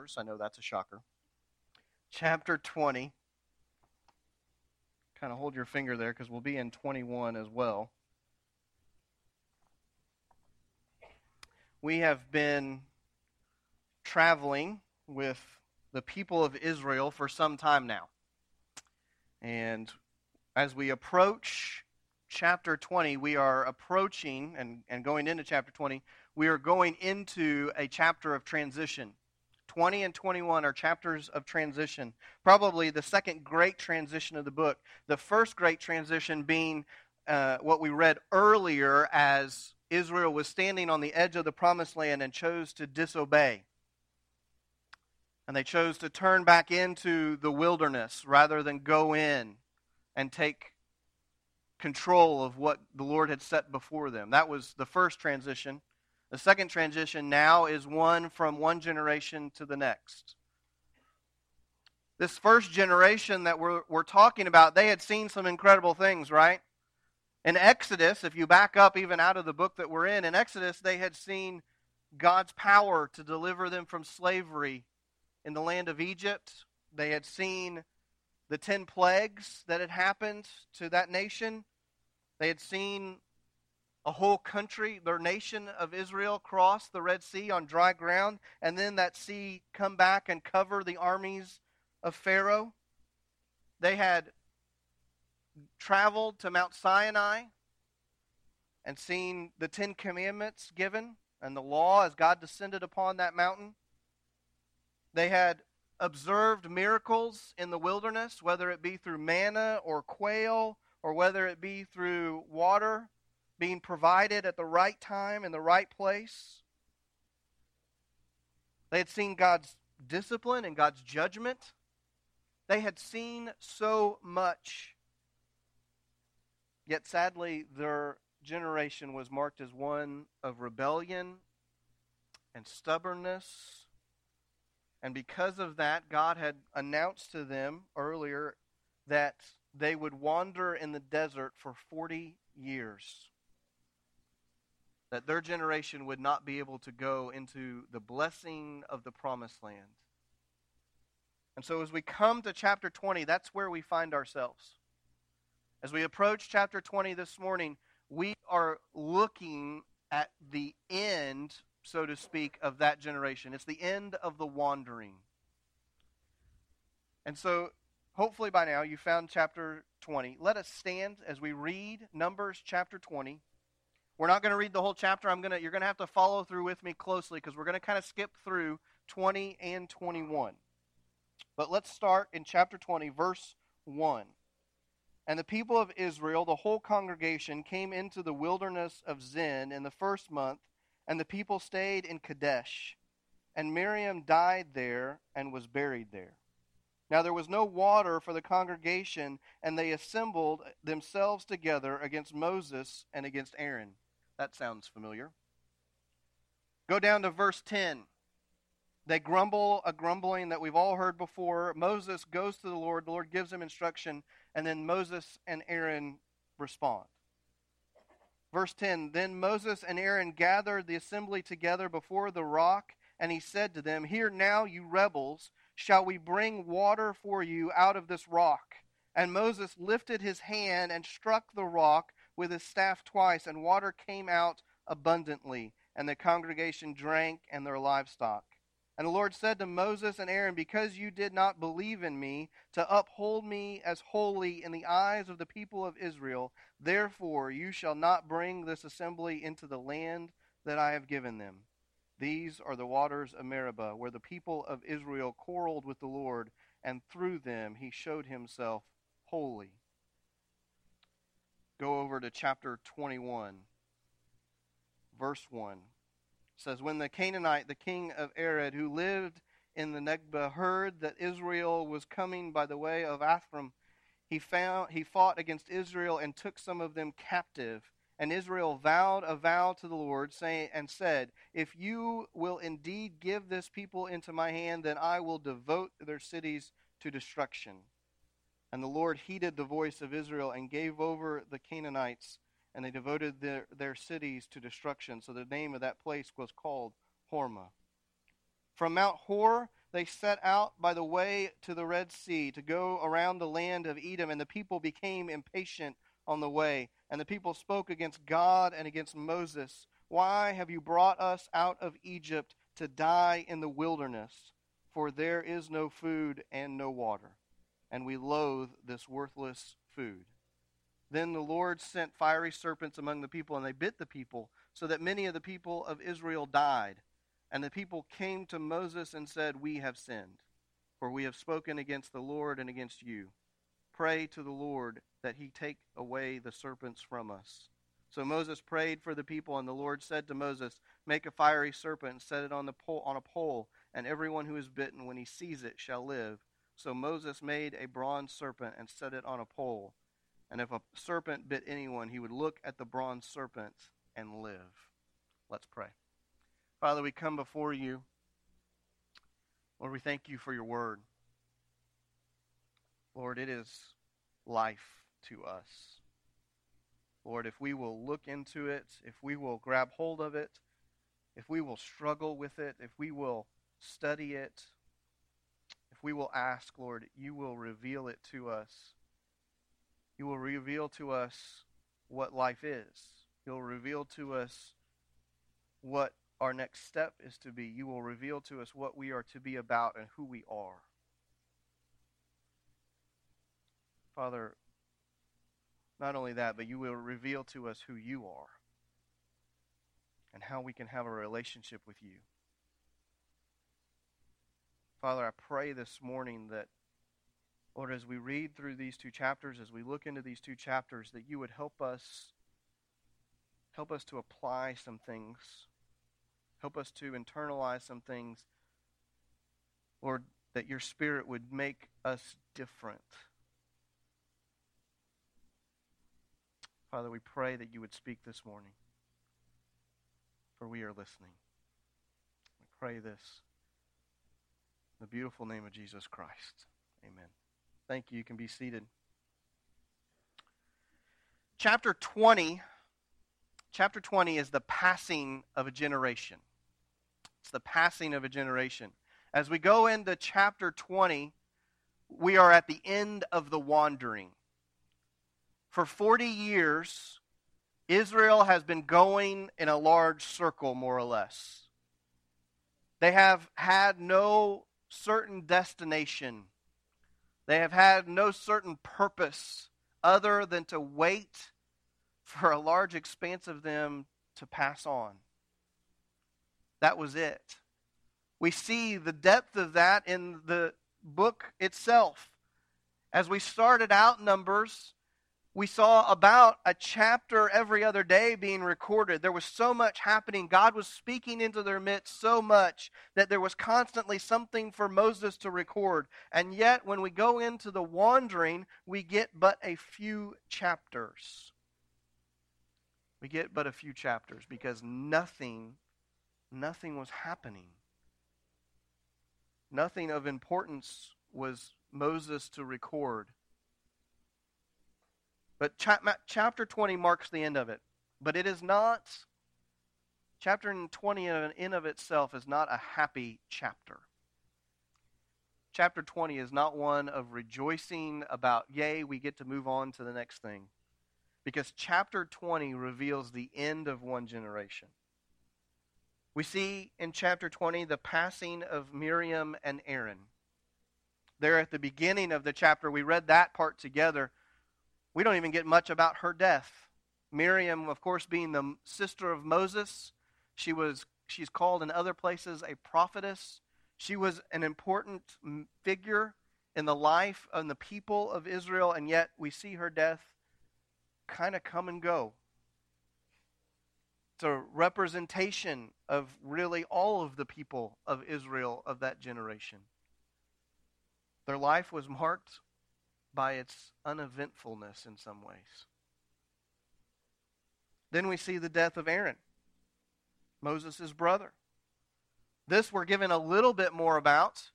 Numbers. I know that's a shocker. Chapter 20. Kind of hold your finger there because we'll be in 21 as well. We have been traveling with the people of Israel for some time now. And as we approach chapter 20, we are approaching and, and going into chapter 20, we are going into a chapter of transition. 20 and 21 are chapters of transition, probably the second great transition of the book. The first great transition being uh, what we read earlier as Israel was standing on the edge of the promised land and chose to disobey. And they chose to turn back into the wilderness rather than go in and take control of what the Lord had set before them. That was the first transition. The second transition now is one from one generation to the next. This first generation that we're, we're talking about, they had seen some incredible things, right? In Exodus, if you back up even out of the book that we're in, in Exodus, they had seen God's power to deliver them from slavery in the land of Egypt. They had seen the ten plagues that had happened to that nation. They had seen a whole country, their nation of Israel, cross the Red Sea on dry ground, and then that sea come back and cover the armies of Pharaoh. They had traveled to Mount Sinai and seen the Ten Commandments given and the law as God descended upon that mountain. They had observed miracles in the wilderness, whether it be through manna or quail or whether it be through water being provided at the right time in the right place. They had seen God's discipline and God's judgment. They had seen so much. Yet sadly, their generation was marked as one of rebellion and stubbornness. And because of that, God had announced to them earlier that they would wander in the desert for 40 years. That their generation would not be able to go into the blessing of the promised land. And so, as we come to chapter 20, that's where we find ourselves. As we approach chapter 20 this morning, we are looking at the end, so to speak, of that generation. It's the end of the wandering. And so hopefully by now you found chapter 20. Let us stand as we read Numbers chapter 20. We're not going to read the whole chapter. I'm going to you're going to have to follow through with me closely because we're going to kind of skip through 20 and 21. But let's start in chapter 20 verse 1. And the people of Israel, the whole congregation, came into the wilderness of Zin in the first month, and the people stayed in Kadesh. And Miriam died there and was buried there. Now there was no water for the congregation, and they assembled themselves together against Moses and against Aaron. That sounds familiar. Go down to verse 10. They grumble a grumbling that we've all heard before. Moses goes to the Lord, the Lord gives him instruction, and then Moses and Aaron respond. Verse 10 Then Moses and Aaron gathered the assembly together before the rock, and he said to them, Hear now, you rebels shall we bring water for you out of this rock? And Moses lifted his hand and struck the rock with his staff twice, and water came out abundantly, and the congregation drank and their livestock. And the Lord said to Moses and Aaron, Because you did not believe in me to uphold me as holy in the eyes of the people of Israel, therefore you shall not bring this assembly into the land that I have given them. These are the waters of Meribah, where the people of Israel quarreled with the Lord, and through them he showed himself holy. Go over to chapter 21, verse 1. It says, When the Canaanite, the king of Arad, who lived in the Negeb, heard that Israel was coming by the way of Atharim, he, found, he fought against Israel and took some of them captive and Israel vowed a vow to the Lord, saying, and said, If you will indeed give this people into my hand, then I will devote their cities to destruction. And the Lord heeded the voice of Israel and gave over the Canaanites, and they devoted their, their cities to destruction. So the name of that place was called Hormah. From Mount Hor, they set out by the way to the Red Sea to go around the land of Edom, and the people became impatient on the way. And the people spoke against God and against Moses. Why have you brought us out of Egypt to die in the wilderness? For there is no food and no water, and we loathe this worthless food. Then the Lord sent fiery serpents among the people, and they bit the people, so that many of the people of Israel died. And the people came to Moses and said, We have sinned, for we have spoken against the Lord and against you. Pray to the Lord that he take away the serpents from us. So Moses prayed for the people, and the Lord said to Moses, Make a fiery serpent and set it on, the pole, on a pole, and everyone who is bitten, when he sees it, shall live. So Moses made a bronze serpent and set it on a pole. And if a serpent bit anyone, he would look at the bronze serpent and live. Let's pray. Father, we come before you. Lord, we thank you for your word. Lord, it is life to us. Lord, if we will look into it, if we will grab hold of it, if we will struggle with it, if we will study it, we will ask, Lord, you will reveal it to us. You will reveal to us what life is. You'll reveal to us what our next step is to be. You will reveal to us what we are to be about and who we are. Father, not only that, but you will reveal to us who you are and how we can have a relationship with you. Father, I pray this morning that, Lord, as we read through these two chapters, as we look into these two chapters, that you would help us help us to apply some things Help us to internalize some things. Lord, that your Spirit would make us different. Father, we pray that you would speak this morning, for we are listening. We pray this the beautiful name of Jesus Christ. Amen. Thank you. You can be seated. Chapter 20. Chapter 20 is the passing of a generation. It's the passing of a generation. As we go into chapter 20, we are at the end of the wandering. For 40 years, Israel has been going in a large circle, more or less. They have had no certain destination, they have had no certain purpose other than to wait for a large expanse of them to pass on. That was it. We see the depth of that in the book itself. As we started out Numbers, we saw about a chapter every other day being recorded. There was so much happening. God was speaking into their midst so much that there was constantly something for Moses to record. And yet, when we go into the wandering, we get but a few chapters. We get but a few chapters because nothing nothing was happening. Nothing of importance was Moses to record. But chapter 20 marks the end of it. But it is not, chapter 20 in of itself is not a happy chapter. Chapter 20 is not one of rejoicing about, yay, we get to move on to the next thing. Because chapter 20 reveals the end of one generation. We see in chapter 20 the passing of Miriam and Aaron. There at the beginning of the chapter, we read that part together. We don't even get much about her death. Miriam, of course, being the sister of Moses, she was she's called in other places a prophetess. She was an important figure in the life of the people of Israel, and yet we see her death kind of come and go. It's a representation of really all of the people of Israel of that generation. Their life was marked by its uneventfulness in some ways. Then we see the death of Aaron, Moses' brother. This we're given a little bit more about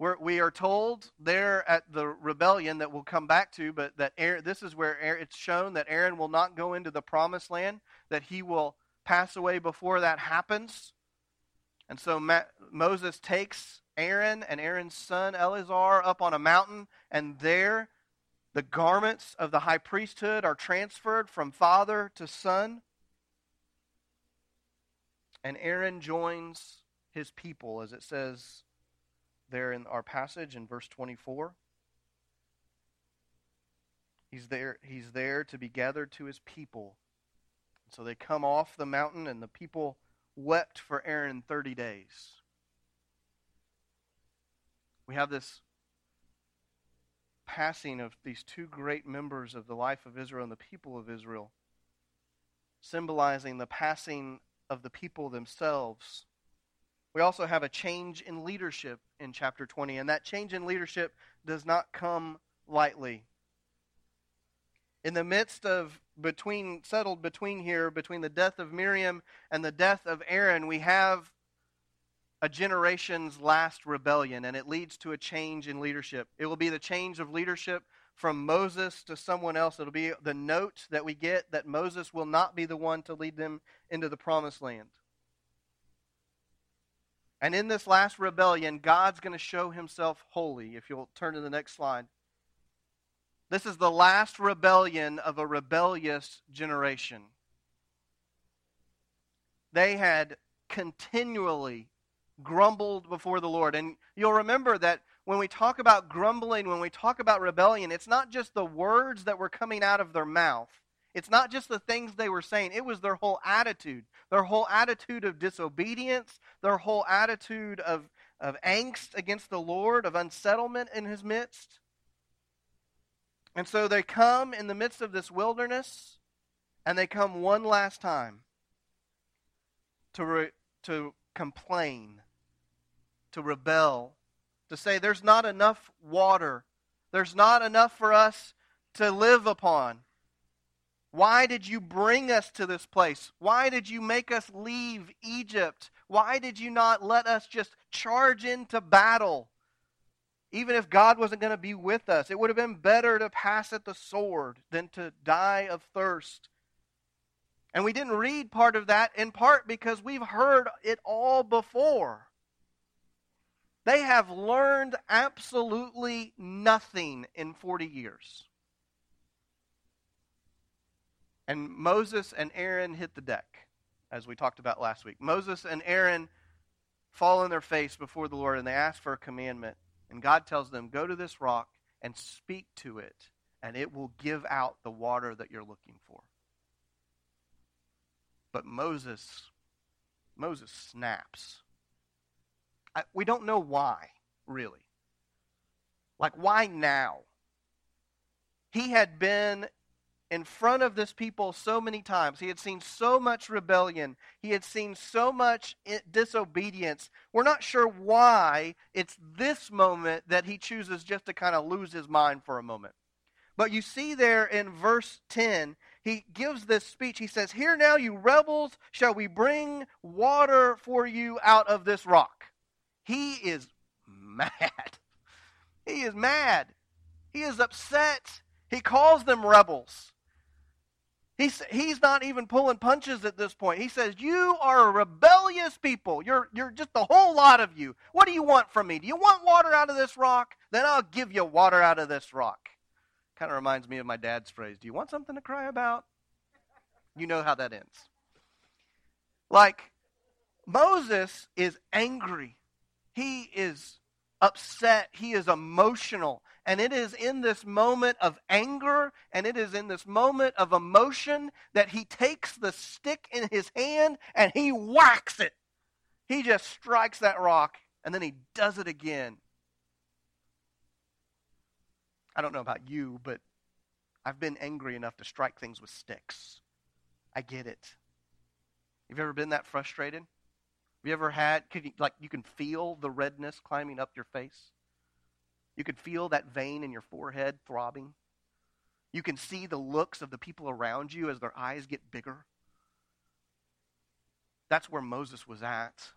we're, we are told there at the rebellion that we'll come back to, but that Aaron, this is where Aaron, it's shown that Aaron will not go into the promised land, that he will pass away before that happens. And so Ma- Moses takes Aaron and Aaron's son Eleazar up on a mountain, and there the garments of the high priesthood are transferred from father to son. And Aaron joins his people, as it says there in our passage in verse 24. He's there, he's there to be gathered to his people. So they come off the mountain, and the people wept for Aaron 30 days. We have this passing of these two great members of the life of Israel and the people of Israel, symbolizing the passing of the people themselves. We also have a change in leadership in chapter 20, and that change in leadership does not come lightly. In the midst of between settled between here between the death of Miriam and the death of Aaron, we have a generation's last rebellion, and it leads to a change in leadership. It will be the change of leadership from Moses to someone else. It'll be the note that we get that Moses will not be the one to lead them into the promised land. And in this last rebellion, God's going to show himself holy. If you'll turn to the next slide. This is the last rebellion of a rebellious generation. They had continually grumbled before the Lord. And you'll remember that when we talk about grumbling, when we talk about rebellion, it's not just the words that were coming out of their mouth. It's not just the things they were saying, it was their whole attitude. Their whole attitude of disobedience, their whole attitude of, of angst against the Lord, of unsettlement in his midst. And so they come in the midst of this wilderness, and they come one last time to, re, to complain, to rebel, to say there's not enough water, there's not enough for us to live upon. Why did you bring us to this place? Why did you make us leave Egypt? Why did you not let us just charge into battle? Even if God wasn't going to be with us, it would have been better to pass at the sword than to die of thirst. And we didn't read part of that in part because we've heard it all before. They have learned absolutely nothing in 40 years. And Moses and Aaron hit the deck, as we talked about last week. Moses and Aaron fall on their face before the Lord and they ask for a commandment. And God tells them, Go to this rock and speak to it, and it will give out the water that you're looking for. But Moses, Moses snaps. I, we don't know why, really. Like, why now? He had been in front of this people so many times. He had seen so much rebellion. He had seen so much eh, disobedience. We're not sure why it's this moment that he chooses just to kind of lose his mind for a moment. But you see there in verse 10, he gives this speech. He says, Here now, you rebels, shall we bring water for you out of this rock? He is mad. He is mad. He is upset. He calls them rebels. He's, he's not even pulling punches at this point. He says, You are a rebellious people. You're, you're just a whole lot of you. What do you want from me? Do you want water out of this rock? Then I'll give you water out of this rock. Kind of reminds me of my dad's phrase Do you want something to cry about? You know how that ends. Like, Moses is angry. He is upset. He is emotional. And it is in this moment of anger and it is in this moment of emotion that he takes the stick in his hand and he whacks it. He just strikes that rock and then he does it again. I don't know about you, but I've been angry enough to strike things with sticks. I get it. Have you ever been that frustrated? Have you ever had, you, like, you can feel the redness climbing up your face? You can feel that vein in your forehead throbbing. You can see the looks of the people around you as their eyes get bigger. That's where Moses was at.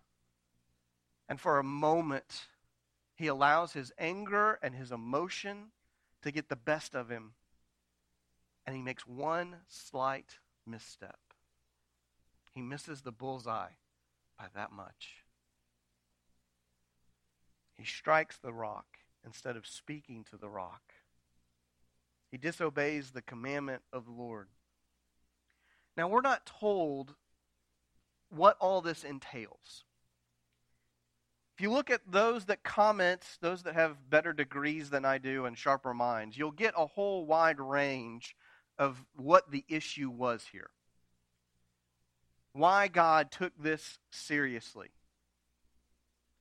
And for a moment, he allows his anger and his emotion to get the best of him. And he makes one slight misstep. He misses the bullseye by that much. He strikes the rock instead of speaking to the rock. He disobeys the commandment of the Lord. Now, we're not told what all this entails. If you look at those that comment, those that have better degrees than I do and sharper minds, you'll get a whole wide range of what the issue was here. Why God took this seriously.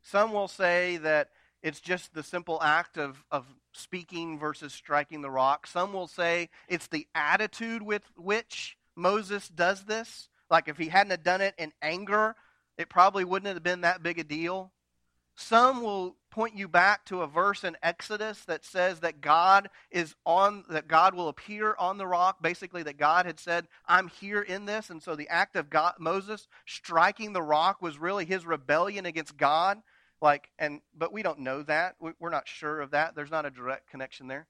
Some will say that it's just the simple act of, of speaking versus striking the rock. Some will say it's the attitude with which Moses does this. Like if he hadn't have done it in anger, it probably wouldn't have been that big a deal. Some will point you back to a verse in Exodus that says that God is on that God will appear on the rock, basically that God had said, "I'm here in this." And so the act of God, Moses striking the rock was really his rebellion against God like, and but we don't know that. We're not sure of that. There's not a direct connection there.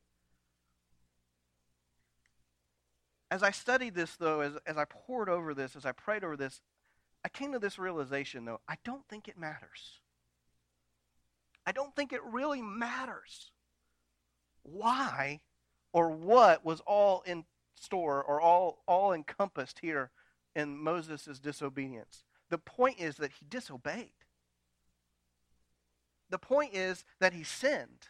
As I studied this, though, as, as I poured over this, as I prayed over this, I came to this realization, though, I don't think it matters. I don't think it really matters why or what was all in store or all, all encompassed here in Moses' disobedience. The point is that he disobeyed. The point is that he sinned.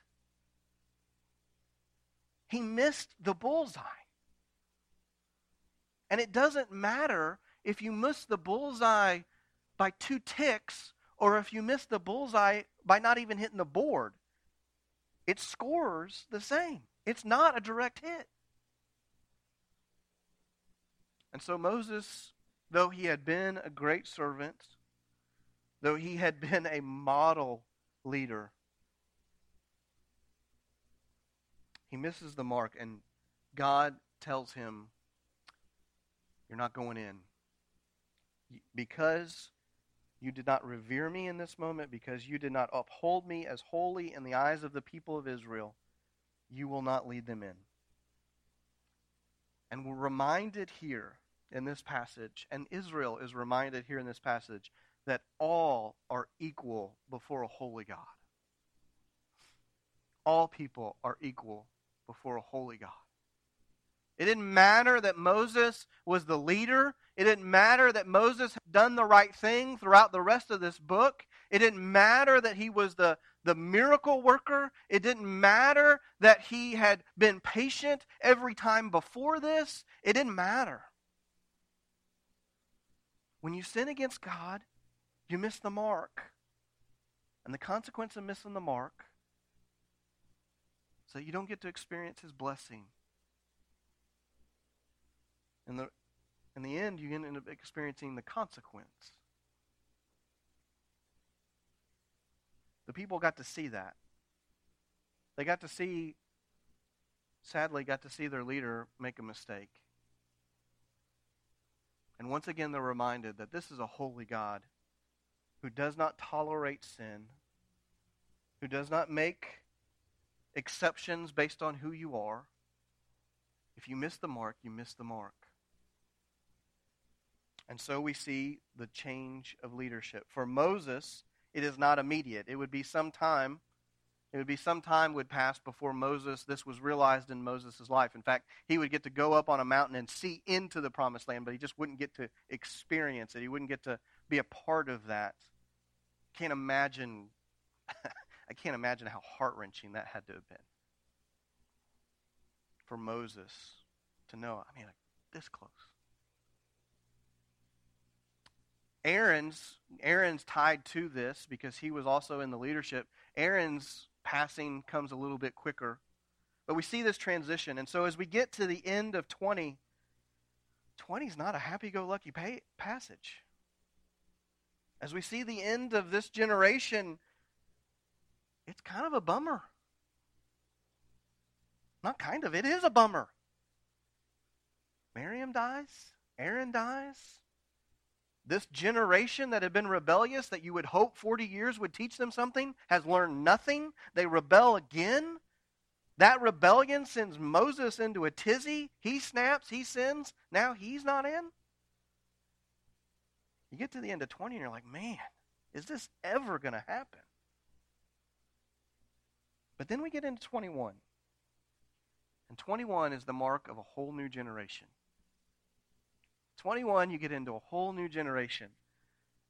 He missed the bullseye. And it doesn't matter if you miss the bullseye by two ticks or if you miss the bullseye by not even hitting the board. It scores the same. It's not a direct hit. And so Moses, though he had been a great servant, though he had been a model leader. He misses the mark, and God tells him, You're not going in. Because you did not revere me in this moment, because you did not uphold me as holy in the eyes of the people of Israel, you will not lead them in. And we're reminded here in this passage, and Israel is reminded here in this passage, that all are equal before a holy God. All people are equal before a holy God. It didn't matter that Moses was the leader. It didn't matter that Moses had done the right thing throughout the rest of this book. It didn't matter that he was the, the miracle worker. It didn't matter that he had been patient every time before this. It didn't matter. When you sin against God, you miss the mark. And the consequence of missing the mark is that you don't get to experience his blessing. In the, in the end, you end up experiencing the consequence. The people got to see that. They got to see, sadly, got to see their leader make a mistake. And once again, they're reminded that this is a holy God who does not tolerate sin, who does not make exceptions based on who you are. If you miss the mark, you miss the mark. And so we see the change of leadership. For Moses, it is not immediate. It would be some time. It would be some time would pass before Moses, this was realized in Moses' life. In fact, he would get to go up on a mountain and see into the promised land, but he just wouldn't get to experience it. He wouldn't get to be a part of that can't imagine I can't imagine how heart wrenching that had to have been for Moses to know. I mean, like, this close. Aaron's Aaron's tied to this because he was also in the leadership. Aaron's passing comes a little bit quicker. But we see this transition. And so as we get to the end of 20, 20 is not a happy go lucky passage. As we see the end of this generation, it's kind of a bummer. Not kind of, it is a bummer. Miriam dies, Aaron dies. This generation that had been rebellious, that you would hope 40 years would teach them something, has learned nothing. They rebel again. That rebellion sends Moses into a tizzy. He snaps, he sins. Now he's not in. You get to the end of 20 and you're like, man, is this ever going to happen? But then we get into 21. And 21 is the mark of a whole new generation. 21, you get into a whole new generation.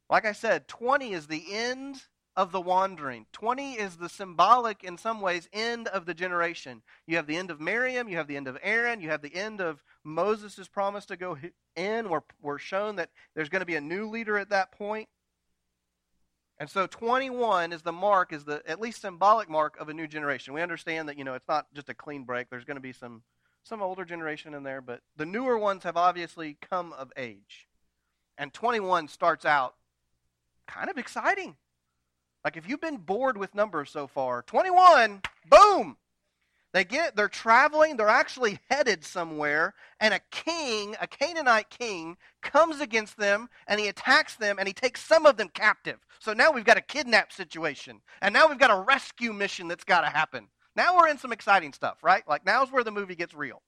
Like I said, 20 is the end of the wandering. 20 is the symbolic, in some ways, end of the generation. You have the end of Miriam, you have the end of Aaron, you have the end of Moses' promise to go in. We're, we're shown that there's going to be a new leader at that point. And so 21 is the mark, is the at least symbolic mark of a new generation. We understand that, you know, it's not just a clean break. There's going to be some some older generation in there, but the newer ones have obviously come of age. And 21 starts out kind of exciting. Like if you've been bored with numbers so far, 21, boom. They get they're traveling, they're actually headed somewhere, and a king, a Canaanite king, comes against them and he attacks them and he takes some of them captive. So now we've got a kidnap situation. And now we've got a rescue mission that's got to happen. Now we're in some exciting stuff, right? Like now's where the movie gets real.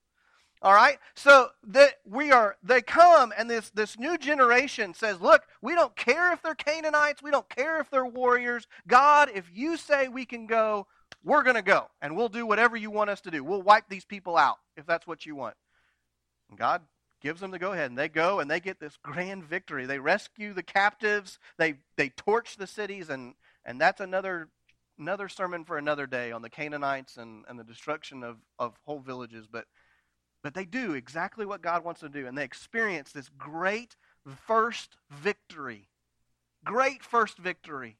All right? So that we are they come and this this new generation says, "Look, we don't care if they're Canaanites, we don't care if they're warriors. God, if you say we can go, we're going to go and we'll do whatever you want us to do. We'll wipe these people out if that's what you want." And God gives them the go ahead and they go and they get this grand victory. They rescue the captives, they they torch the cities and and that's another another sermon for another day on the Canaanites and, and the destruction of, of whole villages, but but they do exactly what God wants to do, and they experience this great first victory. Great first victory.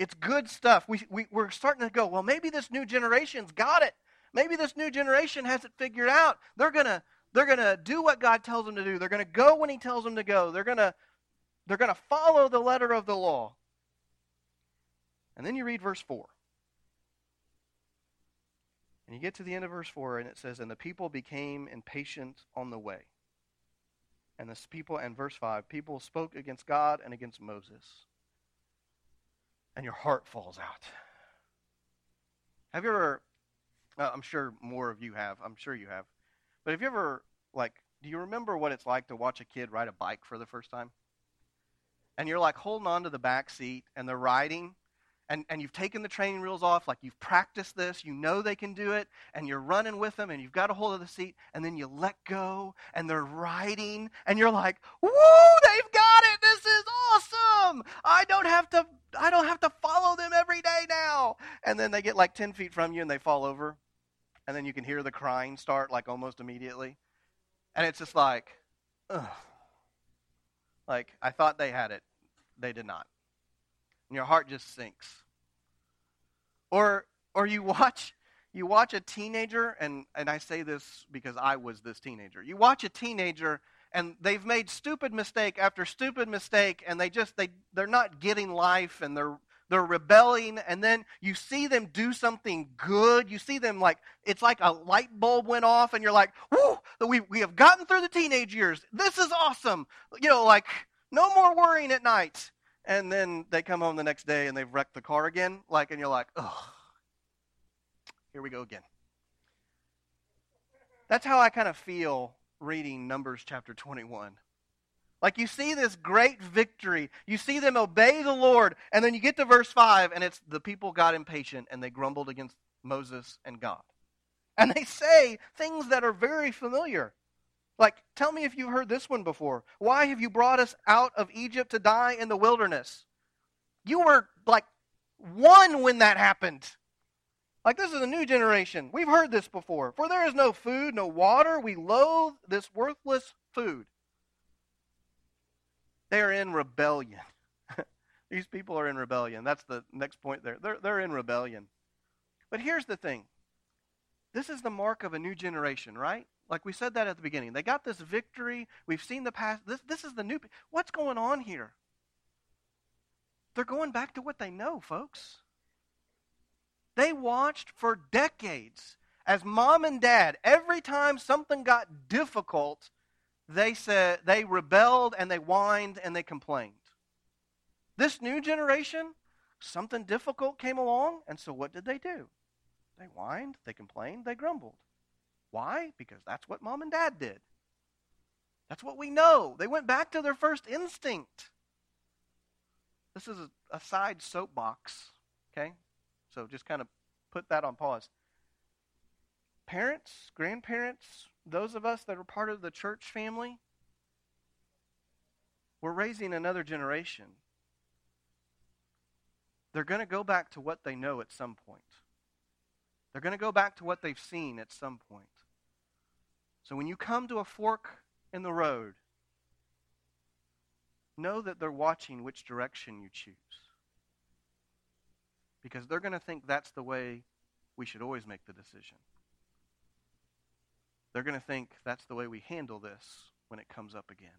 It's good stuff. We, we, we're starting to go, well, maybe this new generation's got it. Maybe this new generation has it figured out. They're going to they're going to do what God tells them to do. They're going to go when he tells them to go. They're going to they're going to follow the letter of the law. And then you read verse 4. And you get to the end of verse 4, and it says, And the people became impatient on the way. And the people, and verse 5, people spoke against God and against Moses. And your heart falls out. Have you ever, uh, I'm sure more of you have, I'm sure you have, but have you ever, like, do you remember what it's like to watch a kid ride a bike for the first time? And you're like holding on to the back seat, and they're riding, and, and you've taken the training wheels off, like you've practiced this, you know they can do it, and you're running with them, and you've got a hold of the seat, and then you let go, and they're riding, and you're like, "Woo, they've got it! This is awesome! I don't have to, I don't have to follow them every day now." And then they get like ten feet from you, and they fall over, and then you can hear the crying start like almost immediately, and it's just like, ugh. Like I thought they had it, they did not and your heart just sinks. Or or you watch you watch a teenager and and I say this because I was this teenager. You watch a teenager and they've made stupid mistake after stupid mistake and they just they they're not getting life and they're they're rebelling and then you see them do something good. You see them like it's like a light bulb went off and you're like whoo we, we have gotten through the teenage years. This is awesome. You know like no more worrying at night and then they come home the next day and they've wrecked the car again, like, and you're like, oh, here we go again. That's how I kind of feel reading Numbers chapter 21. Like you see this great victory, you see them obey the Lord, and then you get to verse 5, and it's the people got impatient and they grumbled against Moses and God. And they say things that are very familiar. Like, tell me if you've heard this one before. Why have you brought us out of Egypt to die in the wilderness? You were like one when that happened. Like, this is a new generation. We've heard this before. For there is no food, no water. We loathe this worthless food. They are in rebellion. These people are in rebellion. That's the next point there. They're, they're in rebellion. But here's the thing this is the mark of a new generation, right? Like we said that at the beginning. They got this victory. We've seen the past. This, this is the new. What's going on here? They're going back to what they know, folks. They watched for decades as mom and dad, every time something got difficult, they said they rebelled and they whined and they complained. This new generation, something difficult came along, and so what did they do? They whined, they complained, they grumbled. Why? Because that's what mom and dad did. That's what we know. They went back to their first instinct. This is a, a side soapbox, okay? So just kind of put that on pause. Parents, grandparents, those of us that are part of the church family, we're raising another generation. They're going to go back to what they know at some point. They're going to go back to what they've seen at some point. So when you come to a fork in the road, know that they're watching which direction you choose. Because they're going to think that's the way we should always make the decision. They're going to think that's the way we handle this when it comes up again.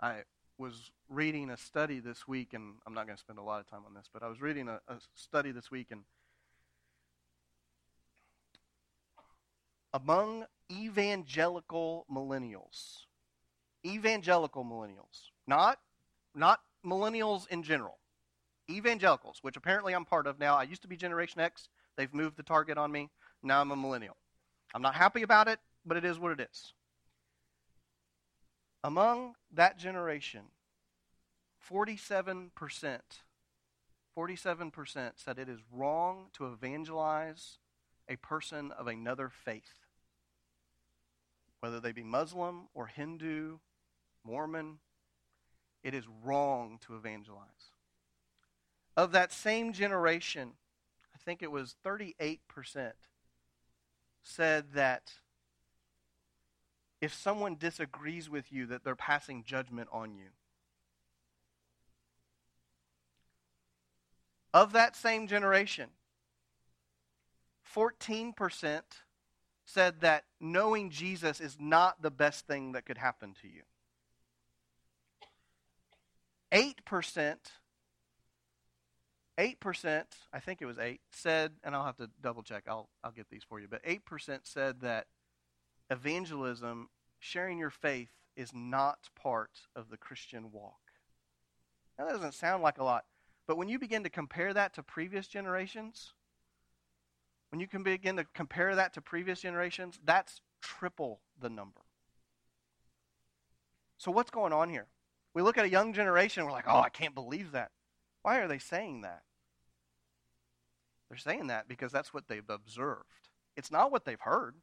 I was reading a study this week, and I'm not going to spend a lot of time on this, but I was reading a, a study this week, and among evangelical millennials, evangelical millennials, not not millennials in general, evangelicals, which apparently I'm part of now. I used to be Generation X. They've moved the target on me. Now I'm a millennial. I'm not happy about it, but it is what it is. Among that generation, 47%, 47% said it is wrong to evangelize a person of another faith, whether they be Muslim or Hindu, Mormon. It is wrong to evangelize. Of that same generation, I think it was 38% said that if someone disagrees with you, that they're passing judgment on you. Of that same generation, 14% said that knowing Jesus is not the best thing that could happen to you. 8% 8%, I think it was 8, said, and I'll have to double check, I'll, I'll get these for you, but 8% said that evangelism, sharing your faith, is not part of the Christian walk. Now, that doesn't sound like a lot, but when you begin to compare that to previous generations, when you can begin to compare that to previous generations, that's triple the number. So, what's going on here? We look at a young generation, we're like, oh, I can't believe that. Why are they saying that? They're saying that because that's what they've observed. It's not what they've heard.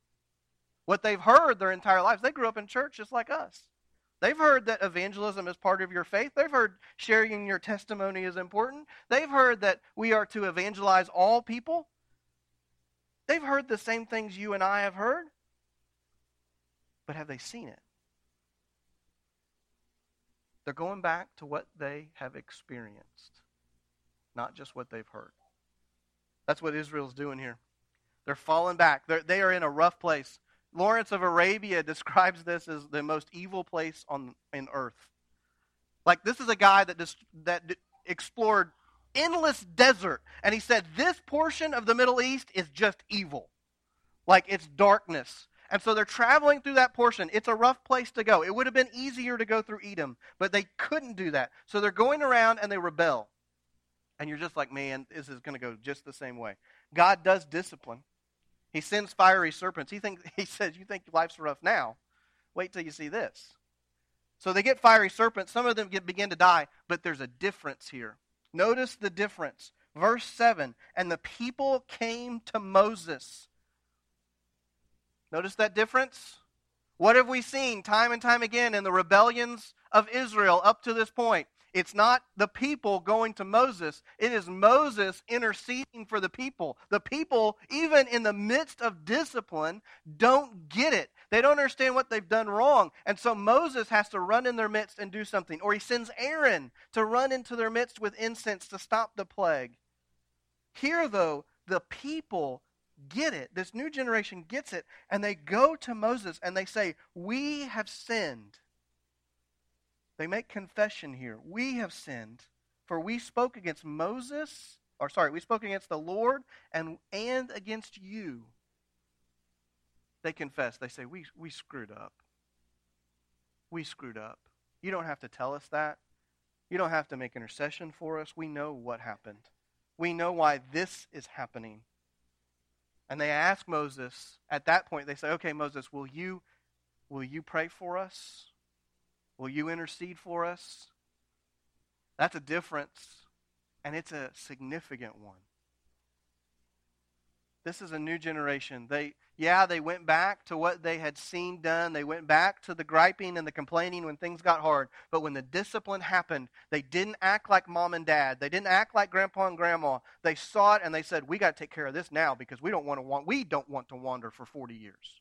What they've heard their entire lives, they grew up in church just like us. They've heard that evangelism is part of your faith. They've heard sharing your testimony is important. They've heard that we are to evangelize all people. They've heard the same things you and I have heard. But have they seen it? They're going back to what they have experienced not just what they've heard. That's what Israel's doing here. They're falling back. They're, they are in a rough place. Lawrence of Arabia describes this as the most evil place on in earth. Like this is a guy that that explored endless desert, and he said this portion of the Middle East is just evil, like it's darkness. And so they're traveling through that portion. It's a rough place to go. It would have been easier to go through Edom, but they couldn't do that. So they're going around and they rebel and you're just like, man, this is going to go just the same way. God does discipline. He sends fiery serpents. He thinks he says, "You think life's rough now? Wait till you see this." So they get fiery serpents. Some of them get, begin to die, but there's a difference here. Notice the difference. Verse 7 And the people came to Moses. Notice that difference? What have we seen time and time again in the rebellions of Israel up to this point? It's not the people going to Moses. It is Moses interceding for the people. The people, even in the midst of discipline, don't get it. They don't understand what they've done wrong. And so Moses has to run in their midst and do something. Or he sends Aaron to run into their midst with incense to stop the plague. Here, though, the people get it. This new generation gets it. And they go to Moses and they say, We have sinned. They make confession here. We have sinned, for we spoke against Moses, or sorry, we spoke against the Lord and, and against you. They confess. They say, we, we screwed up. We screwed up. You don't have to tell us that. You don't have to make intercession for us. We know what happened. We know why this is happening. And they ask Moses, at that point, they say, Okay, Moses, will you, will you pray for us? Will you intercede for us? That's a difference. And it's a significant one. This is a new generation. They yeah, they went back to what they had seen done. They went back to the griping and the complaining when things got hard. But when the discipline happened, they didn't act like mom and dad. They didn't act like grandpa and grandma. They saw it and they said, "We got to take care of this now because we don't want to want we don't want to wander for 40 years."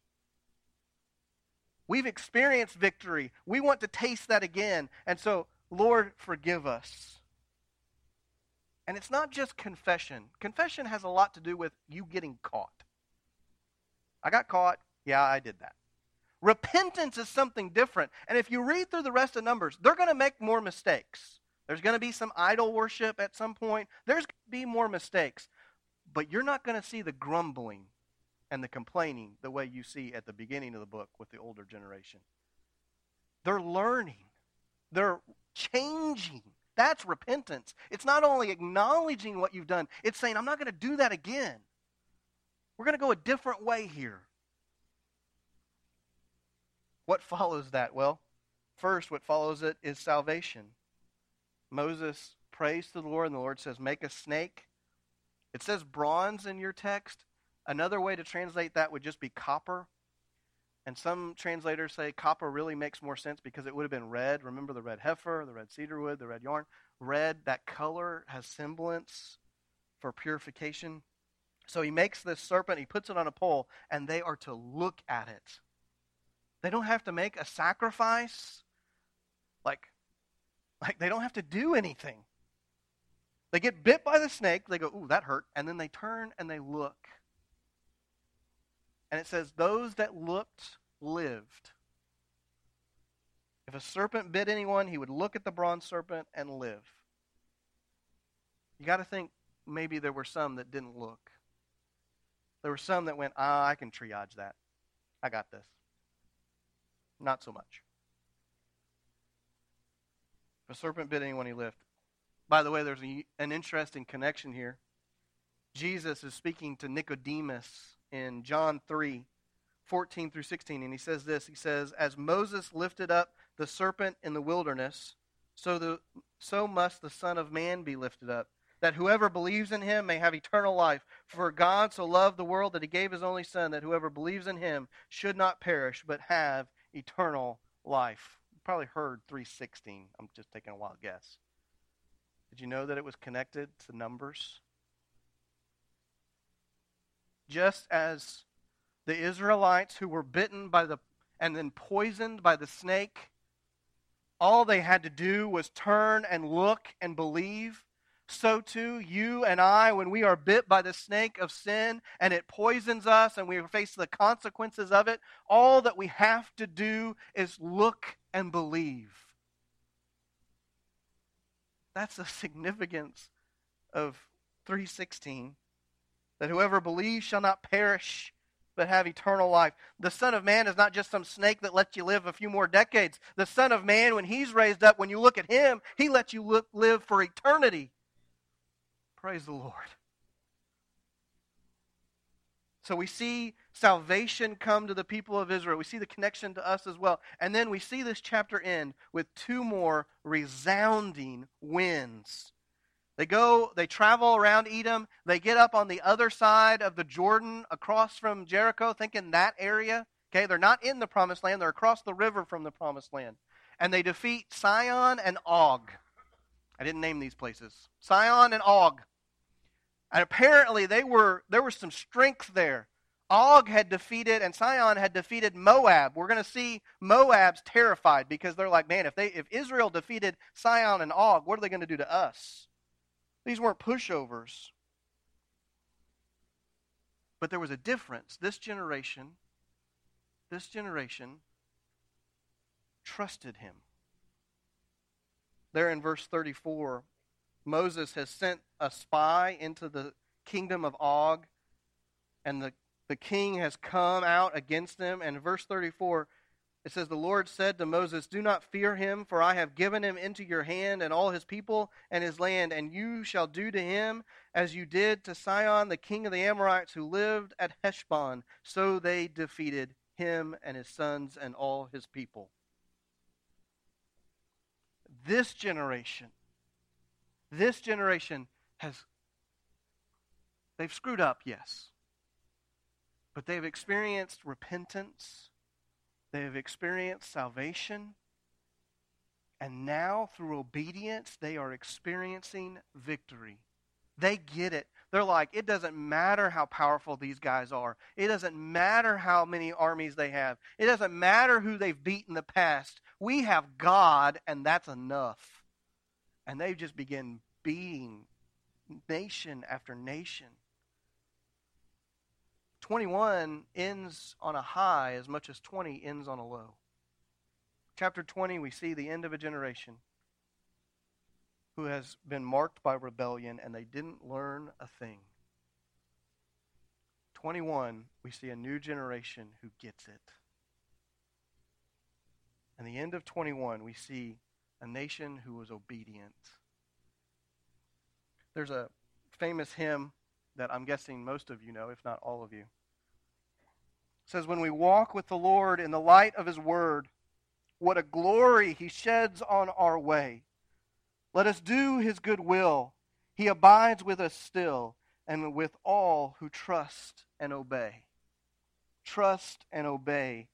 We've experienced victory. We want to taste that again. And so, Lord, forgive us. And it's not just confession. Confession has a lot to do with you getting caught. I got caught. Yeah, I did that. Repentance is something different. And if you read through the rest of Numbers, they're going to make more mistakes. There's going to be some idol worship at some point. There's going to be more mistakes. But you're not going to see the grumbling and the complaining the way you see at the beginning of the book with the older generation. They're learning, they're changing. That's repentance. It's not only acknowledging what you've done, it's saying, I'm not going to do that again. We're going to go a different way here. What follows that? Well, first, what follows it is salvation. Moses prays to the Lord, and the Lord says, Make a snake. It says bronze in your text. Another way to translate that would just be copper. And some translators say copper really makes more sense because it would have been red. Remember the red heifer, the red cedar wood, the red yarn? Red, that color has semblance for purification. So he makes this serpent, he puts it on a pole, and they are to look at it. They don't have to make a sacrifice. Like, like they don't have to do anything. They get bit by the snake, they go, ooh, that hurt, and then they turn and they look. And it says, Those that looked lived. If a serpent bit anyone, he would look at the bronze serpent and live. You got to think maybe there were some that didn't look. There were some that went, ah, I can triage that. I got this. Not so much. If a serpent bit anyone, he lived. By the way, there's a, an interesting connection here. Jesus is speaking to Nicodemus in John 3 14 through 16. And he says this He says, As Moses lifted up the serpent in the wilderness, so, the, so must the Son of Man be lifted up, that whoever believes in him may have eternal life. For God so loved the world that he gave his only Son, that whoever believes in him should not perish, but have eternal life. You probably heard 316. I'm just taking a wild guess. Did you know that it was connected to Numbers? Just as the Israelites who were bitten by the and then poisoned by the snake, all they had to do was turn and look and believe. So too, you and I, when we are bit by the snake of sin and it poisons us and we face the consequences of it, all that we have to do is look and believe. That's the significance of 316 that whoever believes shall not perish, but have eternal life. The Son of Man is not just some snake that lets you live a few more decades. The Son of Man, when he's raised up, when you look at him, he lets you look, live for eternity. Praise the Lord. So we see salvation come to the people of Israel. We see the connection to us as well. And then we see this chapter end with two more resounding wins they go, they travel around Edom. They get up on the other side of the Jordan across from Jericho, thinking that area. Okay, they're not in the promised land, they're across the river from the promised land. And they defeat Sihon and Og. I didn't name these places. Sihon and Og. And apparently they were there was some strength there. Og had defeated and Sihon had defeated Moab. We're going to see Moab's terrified because they're like, man, if they if Israel defeated Sihon and Og, what are they going to do to us? These weren't pushovers. But there was a difference. This generation, this generation trusted him. There in verse 34, Moses has sent a spy into the kingdom of Og, and the, the king has come out against them. And verse 34, it says, The Lord said to Moses, Do not fear him, for I have given him into your hand and all his people and his land, and you shall do to him as you did to Sihon, the king of the Amorites, who lived at Heshbon. So they defeated him and his sons and all his people. This generation This generation has, they've screwed up, yes. But they've experienced repentance, they have experienced salvation, and now through obedience, they are experiencing victory. They get it. They're like, it doesn't matter how powerful these guys are. It doesn't matter how many armies they have. It doesn't matter who they've beat in the past. We have God, and that's enough. And they just begin beating nation after nation. 21 ends on a high as much as 20 ends on a low. Chapter 20, we see the end of a generation who has been marked by rebellion and they didn't learn a thing. 21, we see a new generation who gets it. And the end of 21, we see a nation who was obedient. There's a famous hymn that I'm guessing most of you know, if not all of you. Says, When we walk with the Lord in the light of his word, what a glory he sheds on our way. Let us do his good will. He abides with us still and with all who trust and obey. Trust and obey,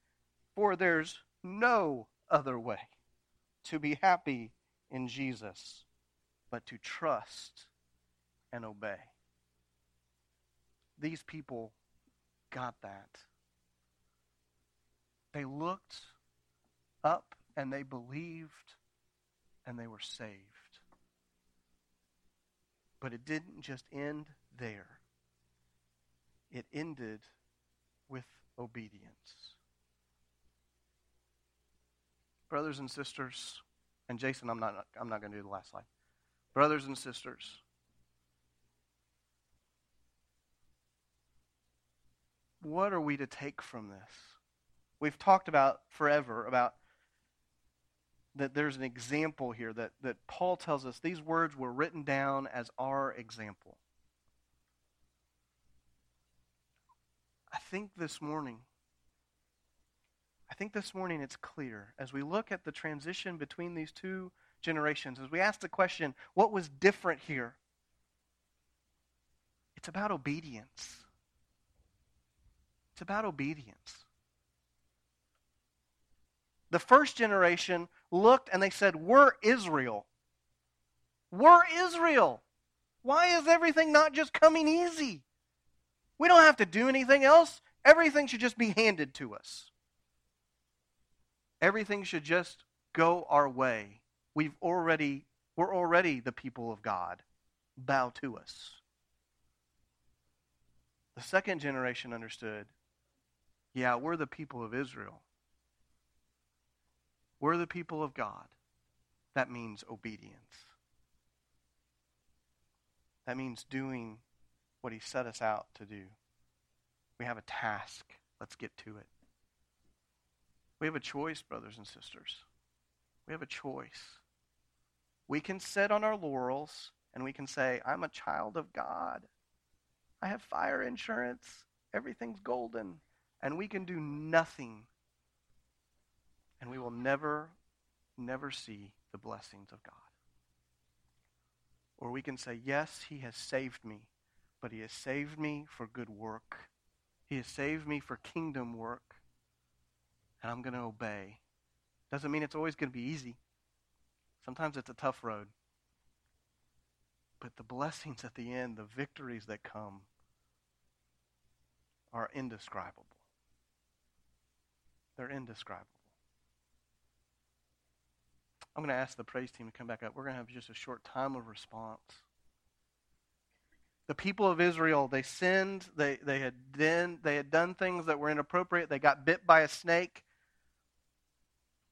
for there's no other way to be happy in Jesus but to trust and obey. These people got that. They looked up and they believed and they were saved. But it didn't just end there, it ended with obedience. Brothers and sisters, and Jason, I'm not, I'm not going to do the last slide. Brothers and sisters, what are we to take from this? We've talked about forever about that there's an example here that, that Paul tells us these words were written down as our example. I think this morning, I think this morning it's clear as we look at the transition between these two generations, as we ask the question, what was different here? It's about obedience. It's about obedience. The first generation looked and they said, We're Israel. We're Israel. Why is everything not just coming easy? We don't have to do anything else. Everything should just be handed to us. Everything should just go our way. We've already we're already the people of God. Bow to us. The second generation understood, yeah, we're the people of Israel. We're the people of God. That means obedience. That means doing what He set us out to do. We have a task. Let's get to it. We have a choice, brothers and sisters. We have a choice. We can sit on our laurels and we can say, I'm a child of God. I have fire insurance. Everything's golden. And we can do nothing and we will never, never see the blessings of God. Or we can say, Yes, He has saved me, but He has saved me for good work. He has saved me for kingdom work, and I'm going to obey. Doesn't mean it's always going to be easy. Sometimes it's a tough road. But the blessings at the end, the victories that come, are indescribable. They're indescribable. I'm going to ask the praise team to come back up. We're going to have just a short time of response. The people of Israel, they sinned. They, they, had done, they had done things that were inappropriate. They got bit by a snake.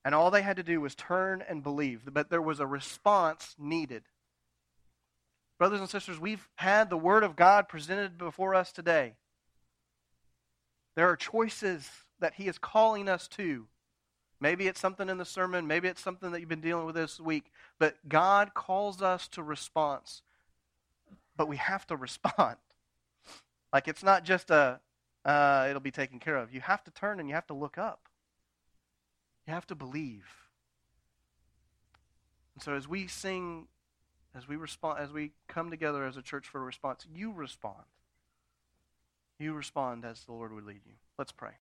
And all they had to do was turn and believe. But there was a response needed. Brothers and sisters, we've had the Word of God presented before us today. There are choices that He is calling us to. Maybe it's something in the sermon. Maybe it's something that you've been dealing with this week. But God calls us to response. But we have to respond. Like it's not just a, uh, it'll be taken care of. You have to turn and you have to look up. You have to believe. And so as we sing as we respond, as we come together as a church for a response, you respond. You respond as the Lord would lead you. Let's pray.